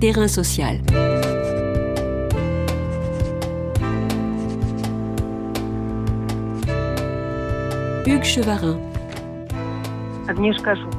Terrain social. Hugues Chevarin. Agnieszka Żuk.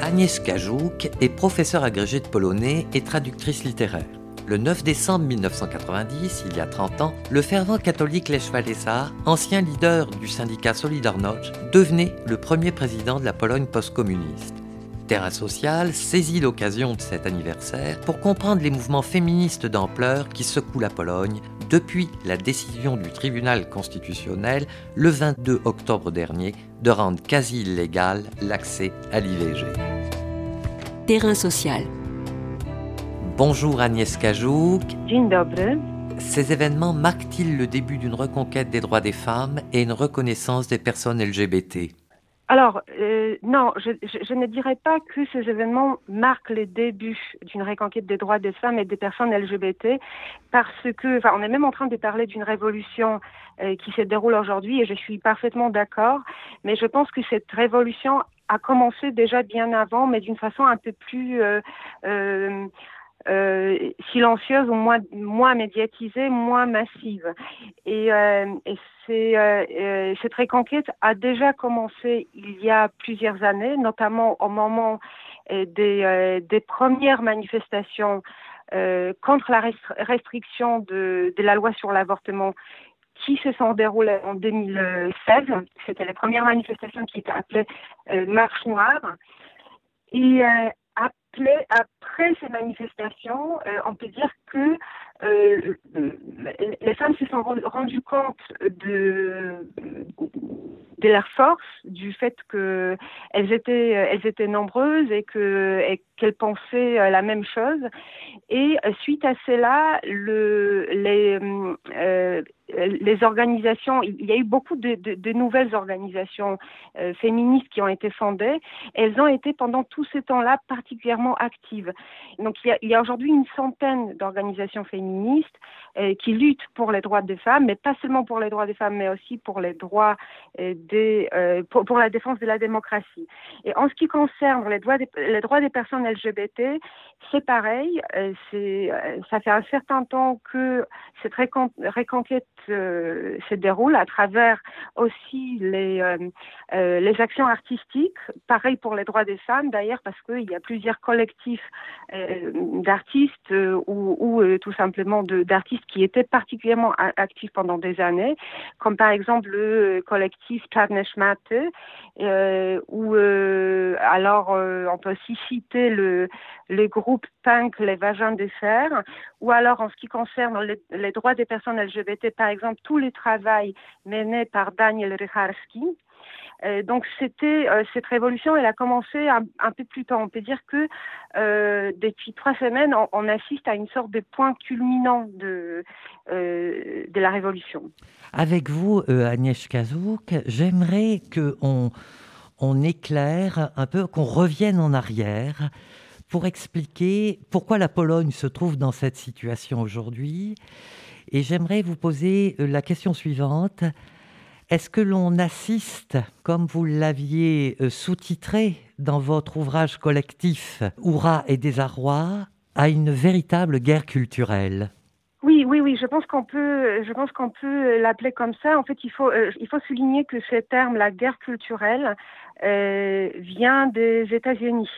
Agnieszka Żuk est professeure agrégée de polonais et traductrice littéraire. Le 9 décembre 1990, il y a 30 ans, le fervent catholique Lech Walesa, ancien leader du syndicat Solidarność, devenait le premier président de la Pologne post-communiste. Terra Social saisit l'occasion de cet anniversaire pour comprendre les mouvements féministes d'ampleur qui secouent la Pologne depuis la décision du tribunal constitutionnel le 22 octobre dernier de rendre quasi illégal l'accès à l'IVG. Terrain social. Bonjour Agnès Kajouk. Dzień dobry. Ces événements marquent-ils le début d'une reconquête des droits des femmes et une reconnaissance des personnes LGBT Alors, euh, non, je, ne dirais pas que ces événements marquent les débuts d'une reconquête des droits des femmes et des personnes LGBT, parce que, enfin, on est même en train de parler d'une révolution euh, qui se déroule aujourd'hui, et je suis parfaitement d'accord, mais je pense que cette révolution a commencé déjà bien avant, mais d'une façon un peu plus euh, euh, silencieuse ou moins, moins médiatisée, moins massive. Et, euh, euh, euh, cette reconquête a déjà commencé il y a plusieurs années, notamment au moment des, premières manifestations contre la restri- restriction de, la loi sur l'avortement qui se sont déroulées en 2016. C'était les premières manifestations qui étaient appelées Marche Noire. Et après, ces manifestations, euh, on peut dire que euh, les femmes se sont rendues compte de, leur force, du fait que elles étaient, elles étaient nombreuses et que et qu'elles pensaient la même chose. Et suite à cela, le, les, euh, les organisations, il y a eu beaucoup de, nouvelles organisations euh, féministes qui ont été fondées. Elles ont été pendant tout ce temps-là particulièrement actives. Donc il y a, aujourd'hui une centaine d'organisations féministes euh, qui luttent pour les droits des femmes, mais pas seulement pour les droits des femmes, mais aussi pour les droits euh, pour, la défense de la démocratie. Et en ce qui concerne les droits des, personnes LGBT, c'est pareil. ça fait un certain temps que cette récon reconquête euh, se déroule à travers aussi les, euh, euh, les actions artistiques. Pareil pour les droits des femmes d'ailleurs parce qu'il y a plusieurs collectifs d'artistes ou, ou tout simplement d'artistes qui étaient particulièrement actifs pendant des années, comme par exemple le collectif Czarne Szmaty, ou alors on peut aussi citer le, le groupe punk Les Vagins de Fer, ou alors en ce qui concerne les, droits des personnes LGBT, par exemple, tout le travail mené par Daniel Rycharski. Euh, donc c'était euh, cette révolution, elle a commencé un, peu plus tôt. On peut dire que euh, depuis trois semaines, on, assiste à une sorte de point culminant de la révolution. Avec vous, Agnès Kazouk, j'aimerais que on on éclaire un peu, qu'on revienne en arrière pour expliquer pourquoi la Pologne se trouve dans cette situation aujourd'hui. Et j'aimerais vous poser la question suivante. Est-ce que l'on assiste, comme vous l'aviez sous-titré dans votre ouvrage collectif Oura et désarroi, à une véritable guerre culturelle? Oui, oui, oui. Je pense qu'on peut, je pense qu'on peut l'appeler comme ça. En fait, il faut, euh, il faut souligner que ce terme, la guerre culturelle, euh, vient des États-Unis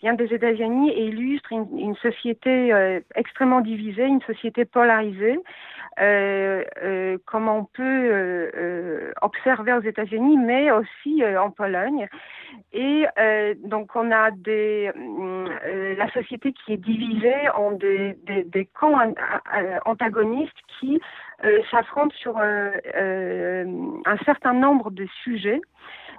vient des États-Unis et illustre une, société euh, extrêmement divisée, une société polarisée, euh, euh, comme on peut observer aux États-Unis, mais aussi en Pologne. Et donc on a des, la société qui est divisée en des, des, des camps antagonistes qui s'affrontent sur un certain nombre de sujets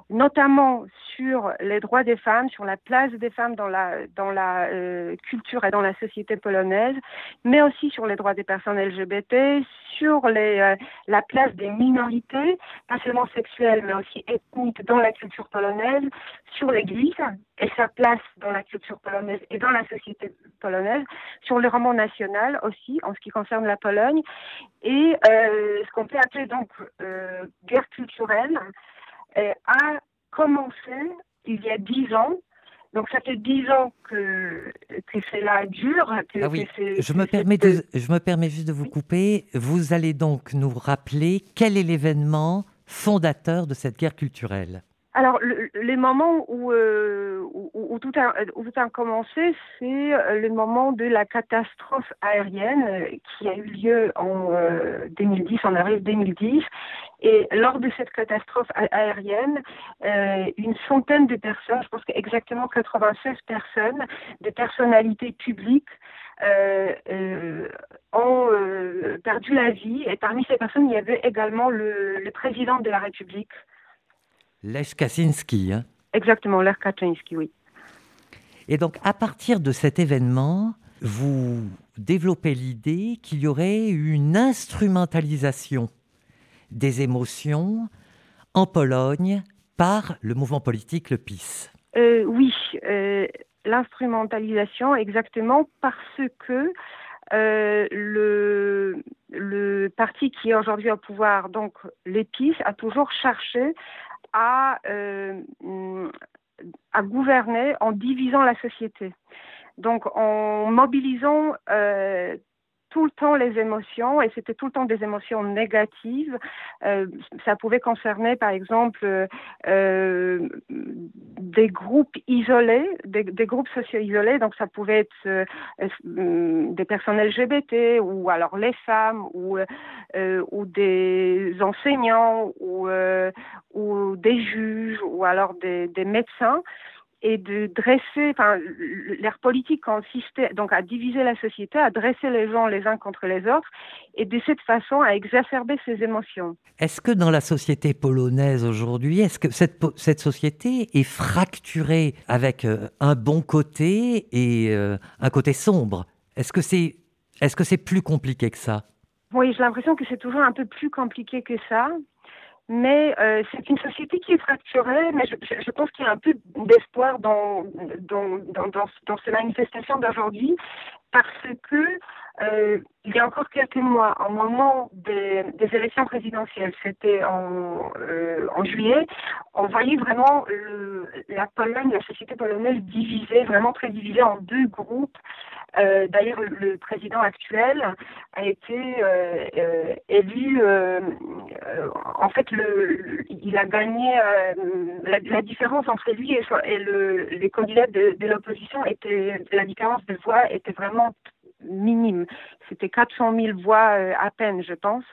notamment sur les droits des femmes, sur la place des femmes dans la, dans la euh, culture et dans la société polonaise, mais aussi sur les droits des personnes LGBT, sur les, euh, la place des minorités, pas seulement sexuelles, mais aussi ethniques dans la culture polonaise, sur l'Église et sa place dans la culture polonaise et dans la société polonaise, sur le roman national aussi, en ce qui concerne la Pologne, et euh, ce qu'on peut appeler donc guerre culturelle, a commencé il y a dix ans Donc ça fait dix ans que, que cela dure. Que, ah oui. je, me permets de, je me permets juste de vous couper. Vous allez donc nous rappeler quel est l'événement fondateur de cette guerre culturelle alors, les moments où, euh, où, tout a, où, tout a, commencé, c'est euh, le moment de la catastrophe aérienne euh, qui a eu lieu en 2010, en avril 2010. Et lors de cette catastrophe aérienne, une centaine de personnes, je pense qu'exactement 96 personnes, de personnalités publiques, ont perdu la vie. Et parmi ces personnes, il y avait également le, le président de la République. Lech Kaczynski. Hein Exactement, Lech Kaczynski, oui. Et donc, à partir de cet événement, vous développez l'idée qu'il y aurait une instrumentalisation des émotions en Pologne par le mouvement politique le PiS. Euh, oui, euh, l'instrumentalisation exactement parce que euh, le, parti qui est aujourd'hui au pouvoir, donc le PiS, a toujours cherché à, gouverner en divisant la société. Donc en mobilisant tout le temps les émotions et c'était tout le temps des émotions négatives. Euh, ça pouvait concerner par exemple euh, des groupes isolés, des, groupes sociaux isolés. Donc ça pouvait être euh, des personnes LGBT ou alors les femmes ou, euh, ou des enseignants ou, euh, ou des juges ou alors des médecins et de dresser, enfin, l'ère politique consistait donc à diviser la société, à dresser les gens les uns contre les autres, et de cette façon à exacerber ses émotions. Est-ce que dans la société polonaise aujourd'hui, est-ce que cette, cette société est fracturée avec euh, un bon côté et euh, un côté sombre? Est-ce que c'est est-ce que c'est plus compliqué que ça? Oui, j'ai l'impression que c'est toujours un peu plus compliqué que ça mais euh, c'est une société qui est fracturée, mais je, je pense qu'il y a un peu d'espoir dans, dans, dans, dans, ces manifestations d'aujourd'hui, parce que euh, il y a encore quelques mois, au moment des, des élections présidentielles, c'était en, euh, en juillet, on voyait vraiment le, la Pologne, la société polonaise divisée, vraiment très divisée en deux groupes. Euh, D'ailleurs, le, président actuel a été euh, euh élu. Euh, en fait, il a gagné. La, la, différence entre lui et, et le, les candidats de, l'opposition était la différence de voix était vraiment minime. C'était 400 000 voix euh, à peine, je pense.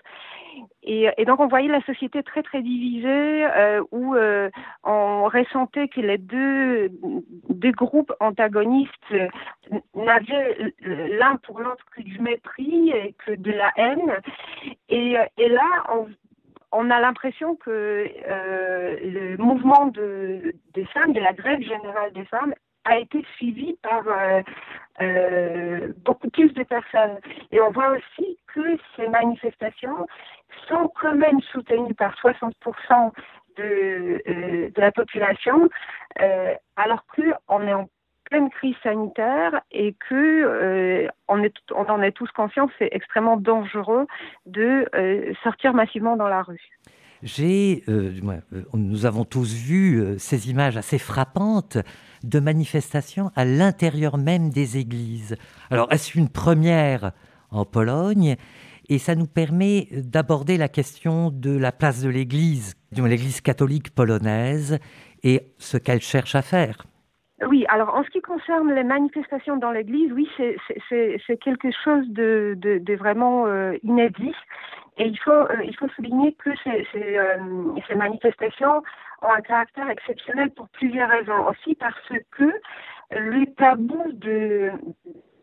Et, donc on voyait la société très très divisée euh, où euh, on ressentait que les deux, deux groupes antagonistes n'avaient l'un pour l'autre que du mépris et que de la haine. Et, et là, on, on a l'impression que euh, le mouvement de, des femmes, de la grève générale des femmes, a été suivi par euh, euh, beaucoup plus de personnes. Et on voit aussi que ces manifestations sont quand même soutenues par 60% de, de la population, alors qu'on est en pleine crise sanitaire et que euh, on, en est tous conscients, c'est extrêmement dangereux de euh, sortir massivement dans la rue. Euh, nous avons tous vu ces images assez frappantes de manifestations à l'intérieur même des églises. Alors, est-ce une première en Pologne? Et ça nous permet d'aborder la question de la place de l'Église, l'Église catholique polonaise, et ce qu'elle cherche à faire. Oui, alors en ce qui concerne les manifestations dans l'Église, oui, c'est quelque chose de, de, de vraiment euh, inédit. Et il faut, euh, il faut souligner que ces, ces, euh, ces, manifestations ont un caractère exceptionnel pour plusieurs raisons. Aussi parce que le tabou de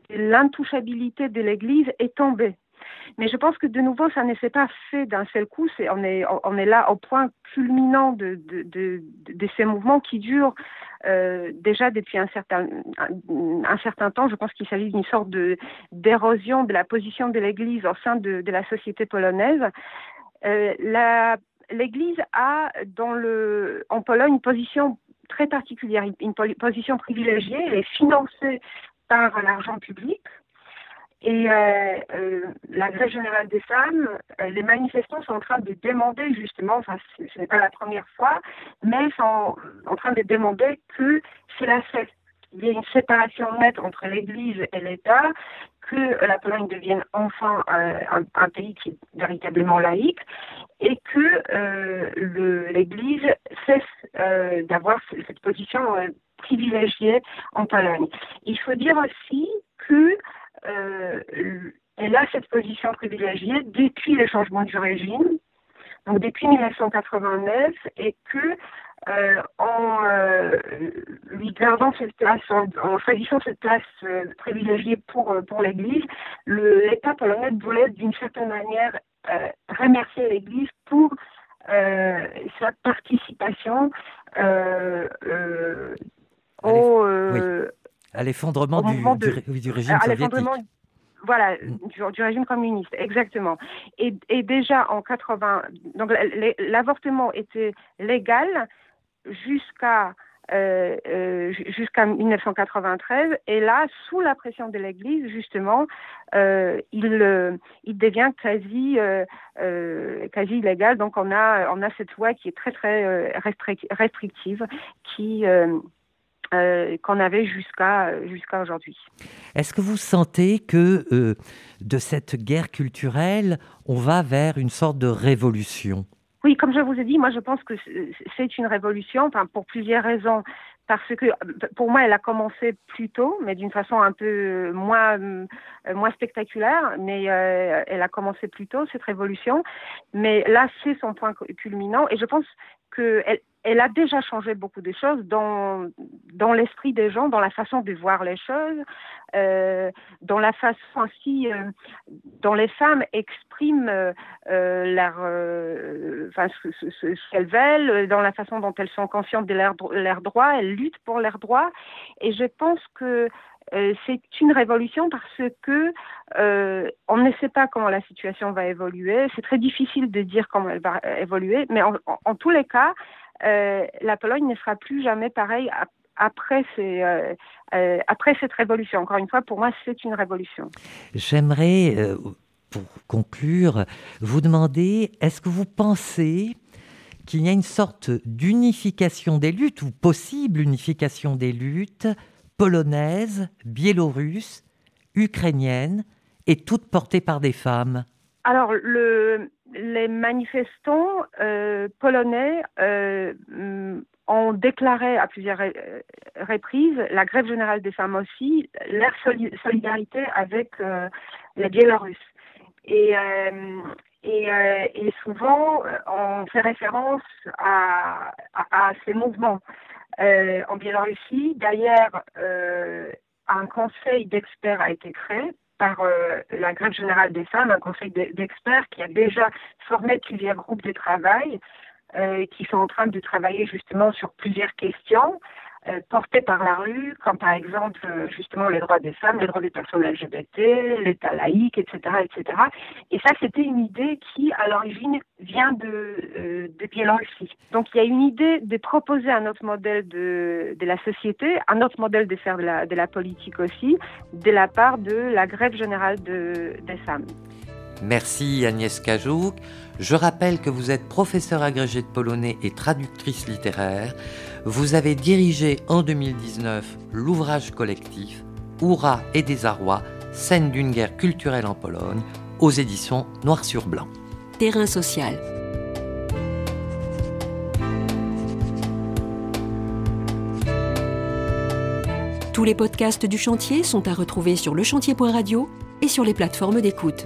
l'intouchabilité de l'Église est tombé. Mais je pense que de nouveau, ça ne s'est pas fait d'un seul coup. On, est, là au point culminant de, ces mouvements qui durent euh, déjà depuis un certain, temps. Je pense qu'il s'agit d'une sorte de, d'érosion de la position de l'Église au sein de, la société polonaise. Euh, L'Église a en Pologne une position très particulière, une position privilégiée. Elle est financée par l'argent public. Et euh, euh, la grève générale des femmes, euh, les manifestants sont en train de demander justement, enfin ce n'est pas la première fois, mais sont en train de demander que cela cesse, y ait une séparation nette entre l'Église et l'État, que la Pologne devienne enfin un, pays qui est véritablement laïque et que l'Église cesse d'avoir cette position privilégiée en Pologne. Il faut dire aussi que elle a cette position privilégiée depuis le changement du régime, donc depuis 1989, et que euh, en euh, lui gardant cette place, en, choisissant cette place euh, privilégiée pour, pour l'Église, l'État polonais voulait d'une certaine manière remercier l'Église pour sa participation à l'effondrement du, du, régime soviétique voilà, mm. du, régime communiste, exactement. Et, et, déjà en 80, donc l'avortement était légal jusqu'à euh, euh, jusqu'à 1993 et là sous la pression de l'Église justement euh, il euh, il devient quasi euh, euh, quasi illégal donc on a on a cette loi qui est très très restrictive qui qu'on avait jusqu'à jusqu'à aujourd'hui. Est-ce que vous sentez que de cette guerre culturelle on va vers une sorte de révolution? Oui, comme je vous ai dit, moi je pense que c'est une révolution, enfin, pour plusieurs raisons. Parce que pour moi, elle a commencé plus tôt, mais d'une façon un peu moins, euh, moins spectaculaire, mais euh, elle a commencé plus tôt, cette révolution. Mais là, c'est son point culminant. Et je pense qu'elle elle a déjà changé beaucoup de choses dans, dans l'esprit des gens, dans la façon de voir les choses, euh, dans la façon aussi euh, dont les femmes expriment euh, leur, euh, enfin, ce, qu'elles veulent, dans la façon dont elles sont conscientes de leurs leur droits, elles luttent pour leurs droits. Et je pense que euh, c'est une révolution parce que euh, on ne sait pas comment la situation va évoluer. C'est très difficile de dire comment elle va évoluer, mais en, tous les cas, euh, la Pologne ne sera plus jamais pareille euh, euh, après cette révolution. Encore une fois, pour moi, c'est une révolution. J'aimerais, euh, pour conclure, vous demander, est-ce que vous pensez qu'il y a une sorte d'unification des luttes, ou possible unification des luttes, polonaises, biélorusses, ukrainiennes, et toutes portées par des femmes? Alors, le, les manifestants euh, polonais euh, ont déclaré à plusieurs reprises, la grève générale des femmes aussi, leur solidarité avec euh, les Biélorusses. Et, euh, et, euh, et, souvent, on fait référence à, à, à ces mouvements. en Biélorussie, d'ailleurs, un conseil d'experts a été créé par euh, la grève générale des femmes, un conseil d'experts qui a déjà formé plusieurs groupes de travail euh, qui sont en train de travailler justement sur plusieurs questions euh, portées par la rue, comme par exemple euh, justement les droits des femmes, les droits des personnes LGBT, l'État laïque, etc., etc. Et ça, c'était une idée qui, à l'origine, vient de, euh, de Biélorussie. Donc, il y a une idée de proposer un autre modèle de, de la société, un autre modèle de faire de la, de la politique aussi, de la part de la grève générale de, des femmes. Merci Agnès Kajouk. Je rappelle que vous êtes professeur agrégé de polonais et traductrice littéraire. Vous avez dirigé en 2019 l'ouvrage collectif Oura et désarroi, scène d'une guerre culturelle en Pologne, aux éditions Noir sur Blanc. Terrain social. Tous les podcasts du chantier sont à retrouver sur lechantier.radio et sur les plateformes d'écoute.